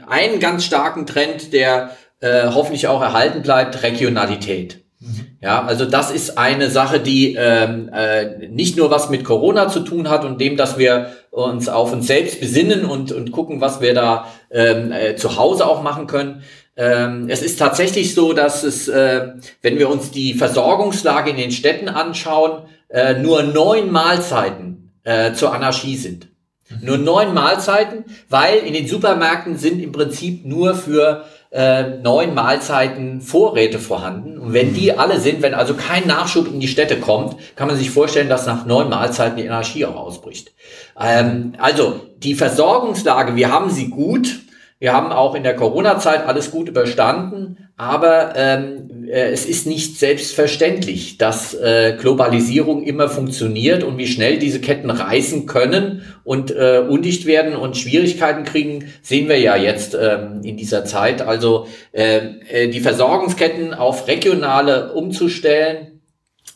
einen ganz starken Trend, der hoffentlich auch erhalten bleibt, Regionalität. Mhm. Ja, also das ist eine Sache, die ähm, äh, nicht nur was mit Corona zu tun hat und dem, dass wir uns auf uns selbst besinnen und, und gucken, was wir da ähm, äh, zu Hause auch machen können. Ähm, es ist tatsächlich so, dass es, äh, wenn wir uns die Versorgungslage in den Städten anschauen, äh, nur neun Mahlzeiten äh, zur Anarchie sind. Mhm. Nur neun Mahlzeiten, weil in den Supermärkten sind im Prinzip nur für neun Mahlzeiten Vorräte vorhanden. Und wenn die alle sind, wenn also kein Nachschub in die Städte kommt, kann man sich vorstellen, dass nach neun Mahlzeiten die Anarchie auch ausbricht. Ähm, also die Versorgungslage, wir haben sie gut. Wir haben auch in der Corona-Zeit alles gut überstanden, aber ähm, äh, es ist nicht selbstverständlich, dass äh, Globalisierung immer funktioniert und wie schnell diese Ketten reißen können und äh, undicht werden und Schwierigkeiten kriegen, sehen wir ja jetzt ähm, in dieser Zeit. Also äh, äh die Versorgungsketten auf regionale umzustellen,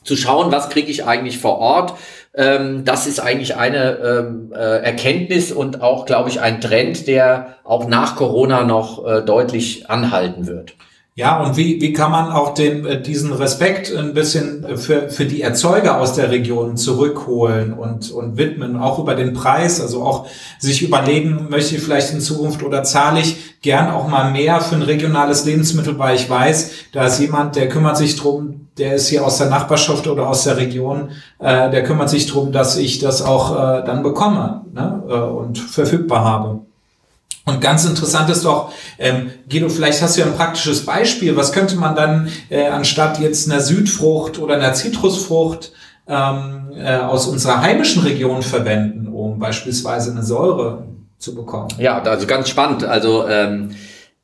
zu schauen, was kriege ich eigentlich vor Ort ähm, das ist eigentlich eine ähm, äh, Erkenntnis und auch, glaube ich, ein Trend, der auch nach Corona noch äh, deutlich anhalten wird. Ja, und wie, wie kann man auch den, äh, diesen Respekt ein bisschen für, für die Erzeuger aus der Region zurückholen und, und widmen, auch über den Preis, also auch sich überlegen, möchte ich vielleicht in Zukunft oder zahle ich gern auch mal mehr für ein regionales Lebensmittel, weil ich weiß, da ist jemand, der kümmert sich drum, der ist hier aus der Nachbarschaft oder aus der Region, äh, der kümmert sich drum, dass ich das auch äh, dann bekomme ne? äh, und verfügbar habe. Und ganz interessant ist doch, ähm, Guido, vielleicht hast du ja ein praktisches Beispiel. Was könnte man dann äh, anstatt jetzt einer Südfrucht oder einer Zitrusfrucht ähm, äh, aus unserer heimischen Region verwenden, um beispielsweise eine Säure zu bekommen? Ja, also ganz spannend. Also ähm,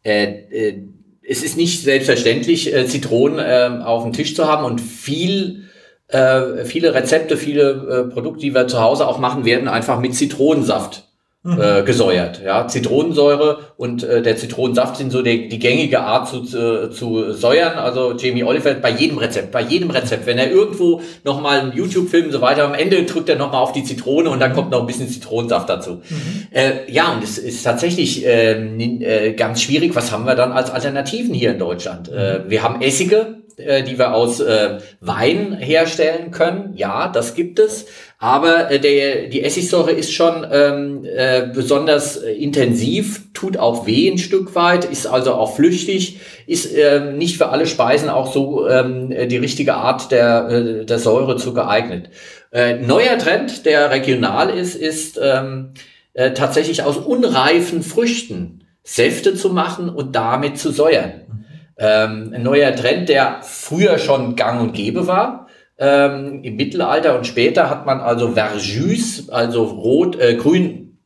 äh, äh, es ist nicht selbstverständlich, äh, Zitronen äh, auf dem Tisch zu haben und viel äh, viele Rezepte, viele äh, Produkte, die wir zu Hause auch machen, werden einfach mit Zitronensaft. Äh, gesäuert. Ja, Zitronensäure und äh, der Zitronensaft sind so die, die gängige Art zu, zu, zu säuern. Also Jamie Oliver bei jedem Rezept, bei jedem Rezept, wenn er irgendwo nochmal einen YouTube-Film und so weiter, am Ende drückt er nochmal auf die Zitrone und dann kommt noch ein bisschen Zitronensaft dazu. Mhm. Äh, ja, und es ist tatsächlich äh, äh, ganz schwierig. Was haben wir dann als Alternativen hier in Deutschland? Äh, wir haben Essige, äh, die wir aus äh, Wein herstellen können. Ja, das gibt es. Aber äh, der, die Essigsäure ist schon ähm, äh, besonders äh, intensiv, tut auch weh ein Stück weit, ist also auch flüchtig, ist äh, nicht für alle Speisen auch so ähm, die richtige Art der, äh, der Säure zu geeignet. Äh, neuer Trend, der regional ist, ist ähm, äh, tatsächlich aus unreifen Früchten Säfte zu machen und damit zu säuern. Ähm, ein neuer Trend, der früher schon gang und gäbe war. Ähm, Im Mittelalter und später hat man also Verjus, also rot, äh, grün,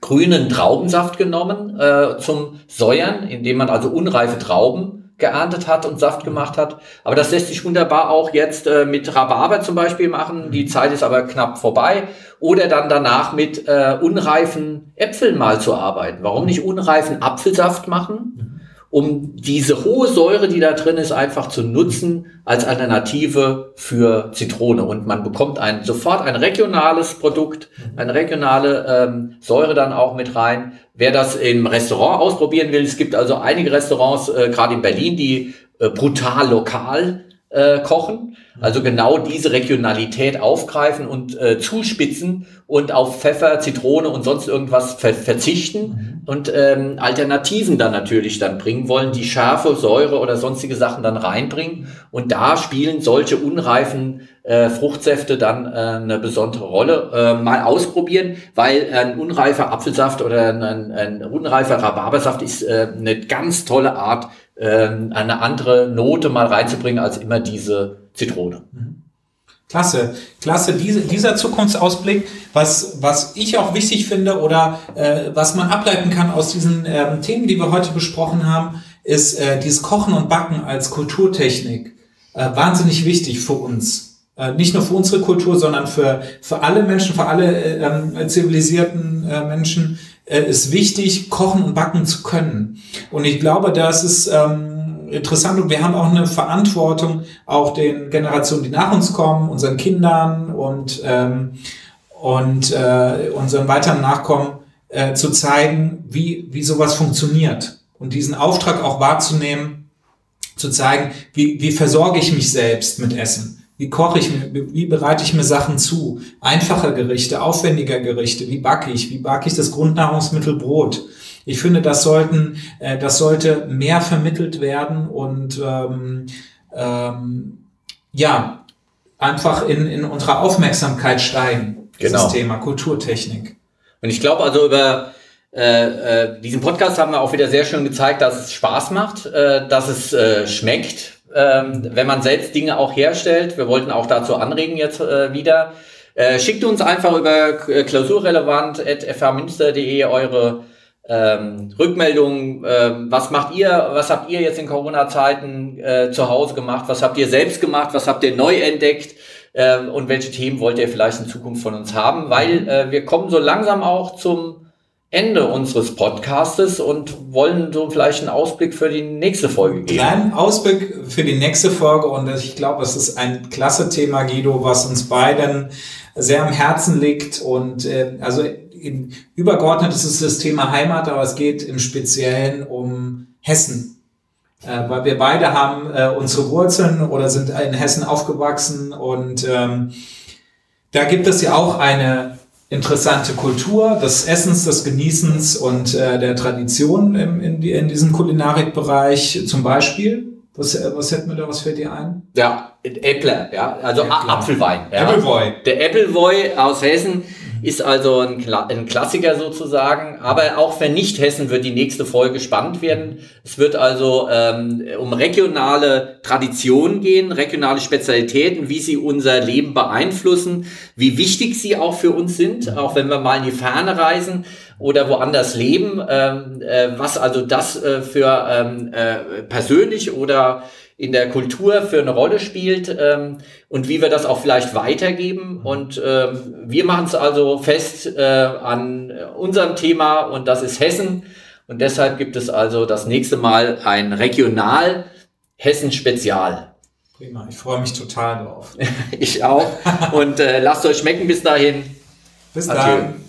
grünen Traubensaft genommen äh, zum Säuern, indem man also unreife Trauben geerntet hat und Saft gemacht hat. Aber das lässt sich wunderbar auch jetzt äh, mit Rhabarber zum Beispiel machen. Die Zeit ist aber knapp vorbei. Oder dann danach mit äh, unreifen Äpfeln mal zu arbeiten. Warum nicht unreifen Apfelsaft machen? Um diese hohe Säure, die da drin ist, einfach zu nutzen als Alternative für Zitrone. Und man bekommt ein, sofort ein regionales Produkt, eine regionale ähm, Säure dann auch mit rein. Wer das im Restaurant ausprobieren will, es gibt also einige Restaurants, äh, gerade in Berlin, die äh, brutal lokal äh, kochen. Also genau diese Regionalität aufgreifen und äh, zuspitzen und auf Pfeffer, Zitrone und sonst irgendwas ver verzichten mhm. und ähm, Alternativen dann natürlich dann bringen wollen, die Schärfe, Säure oder sonstige Sachen dann reinbringen. Und da spielen solche unreifen äh, Fruchtsäfte dann äh, eine besondere Rolle. Äh, mal ausprobieren, weil ein unreifer Apfelsaft oder ein, ein, unreifer Rhabarbersaft ist äh, eine ganz tolle Art, äh, eine andere Note mal reinzubringen als immer diese Zitrone. Mhm. Klasse, klasse, diese, dieser Zukunftsausblick, was, was ich auch wichtig finde oder äh, was man ableiten kann aus diesen ähm, Themen, die wir heute besprochen haben, ist äh, dieses Kochen und Backen als Kulturtechnik äh, wahnsinnig wichtig für uns. Äh, nicht nur für unsere Kultur, sondern für, für alle Menschen, für alle äh, ähm, zivilisierten äh, Menschen äh, ist wichtig, kochen und backen zu können. Und ich glaube, das ist... Ähm, interessant und wir haben auch eine Verantwortung auch den Generationen, die nach uns kommen, unseren Kindern und, ähm, und äh, unseren weiteren Nachkommen äh, zu zeigen, wie, wie sowas funktioniert und diesen Auftrag auch wahrzunehmen, zu zeigen, wie, wie versorge ich mich selbst mit Essen. Wie koche ich mir, wie bereite ich mir Sachen zu? Einfache Gerichte, aufwendiger Gerichte, wie backe ich? Wie backe ich das Grundnahrungsmittel Brot? Ich finde, das sollten, äh, das sollte mehr vermittelt werden und ähm, ähm, ja, einfach in, in unserer Aufmerksamkeit steigen. Genau. Das Thema Kulturtechnik. Und ich glaube also über äh, äh, diesen Podcast haben wir auch wieder sehr schön gezeigt, dass es Spaß macht, äh, dass es äh, schmeckt, ähm, wenn man selbst Dinge auch herstellt. Wir wollten auch dazu anregen jetzt äh, wieder. Äh, schickt uns einfach über klausurrelevant.frmünster.de eure ähm, Rückmeldungen, ähm, was macht ihr, was habt ihr jetzt in Corona-Zeiten äh, zu Hause gemacht, was habt ihr selbst gemacht, was habt ihr neu entdeckt ähm, und welche Themen wollt ihr vielleicht in Zukunft von uns haben, weil äh, wir kommen so langsam auch zum Ende unseres Podcastes und wollen so vielleicht einen Ausblick für die nächste Folge geben. Kleinen Ausblick für die nächste Folge und ich glaube, es ist ein klasse Thema, Guido, was uns beiden sehr am Herzen liegt und äh, also in, übergeordnet ist es das Thema Heimat, aber es geht im Speziellen um Hessen. Äh, weil wir beide haben äh, unsere Wurzeln oder sind in Hessen aufgewachsen und ähm, da gibt es ja auch eine interessante Kultur des Essens, des Genießens und äh, der Tradition im, in, die, in diesem Kulinarikbereich zum Beispiel. Was, äh, was hätten wir da, was fällt dir ein? Ja, Äppler, ja, also Äppler. Apfelwein. Ja. Appleboy. Der Appleboy aus Hessen ist also ein, Kla ein Klassiker sozusagen. Aber auch für Nicht-Hessen wird die nächste Folge spannend werden. Es wird also ähm, um regionale Traditionen gehen, regionale Spezialitäten, wie sie unser Leben beeinflussen, wie wichtig sie auch für uns sind, auch wenn wir mal in die Ferne reisen oder woanders leben, ähm, äh, was also das äh, für ähm, äh, persönlich oder in der Kultur für eine Rolle spielt ähm, und wie wir das auch vielleicht weitergeben. Und ähm, wir machen es also fest äh, an unserem Thema und das ist Hessen. Und deshalb gibt es also das nächste Mal ein Regional Hessen Spezial. Prima, ich freue mich total drauf. ich auch. Und äh, lasst euch schmecken bis dahin. Bis dann.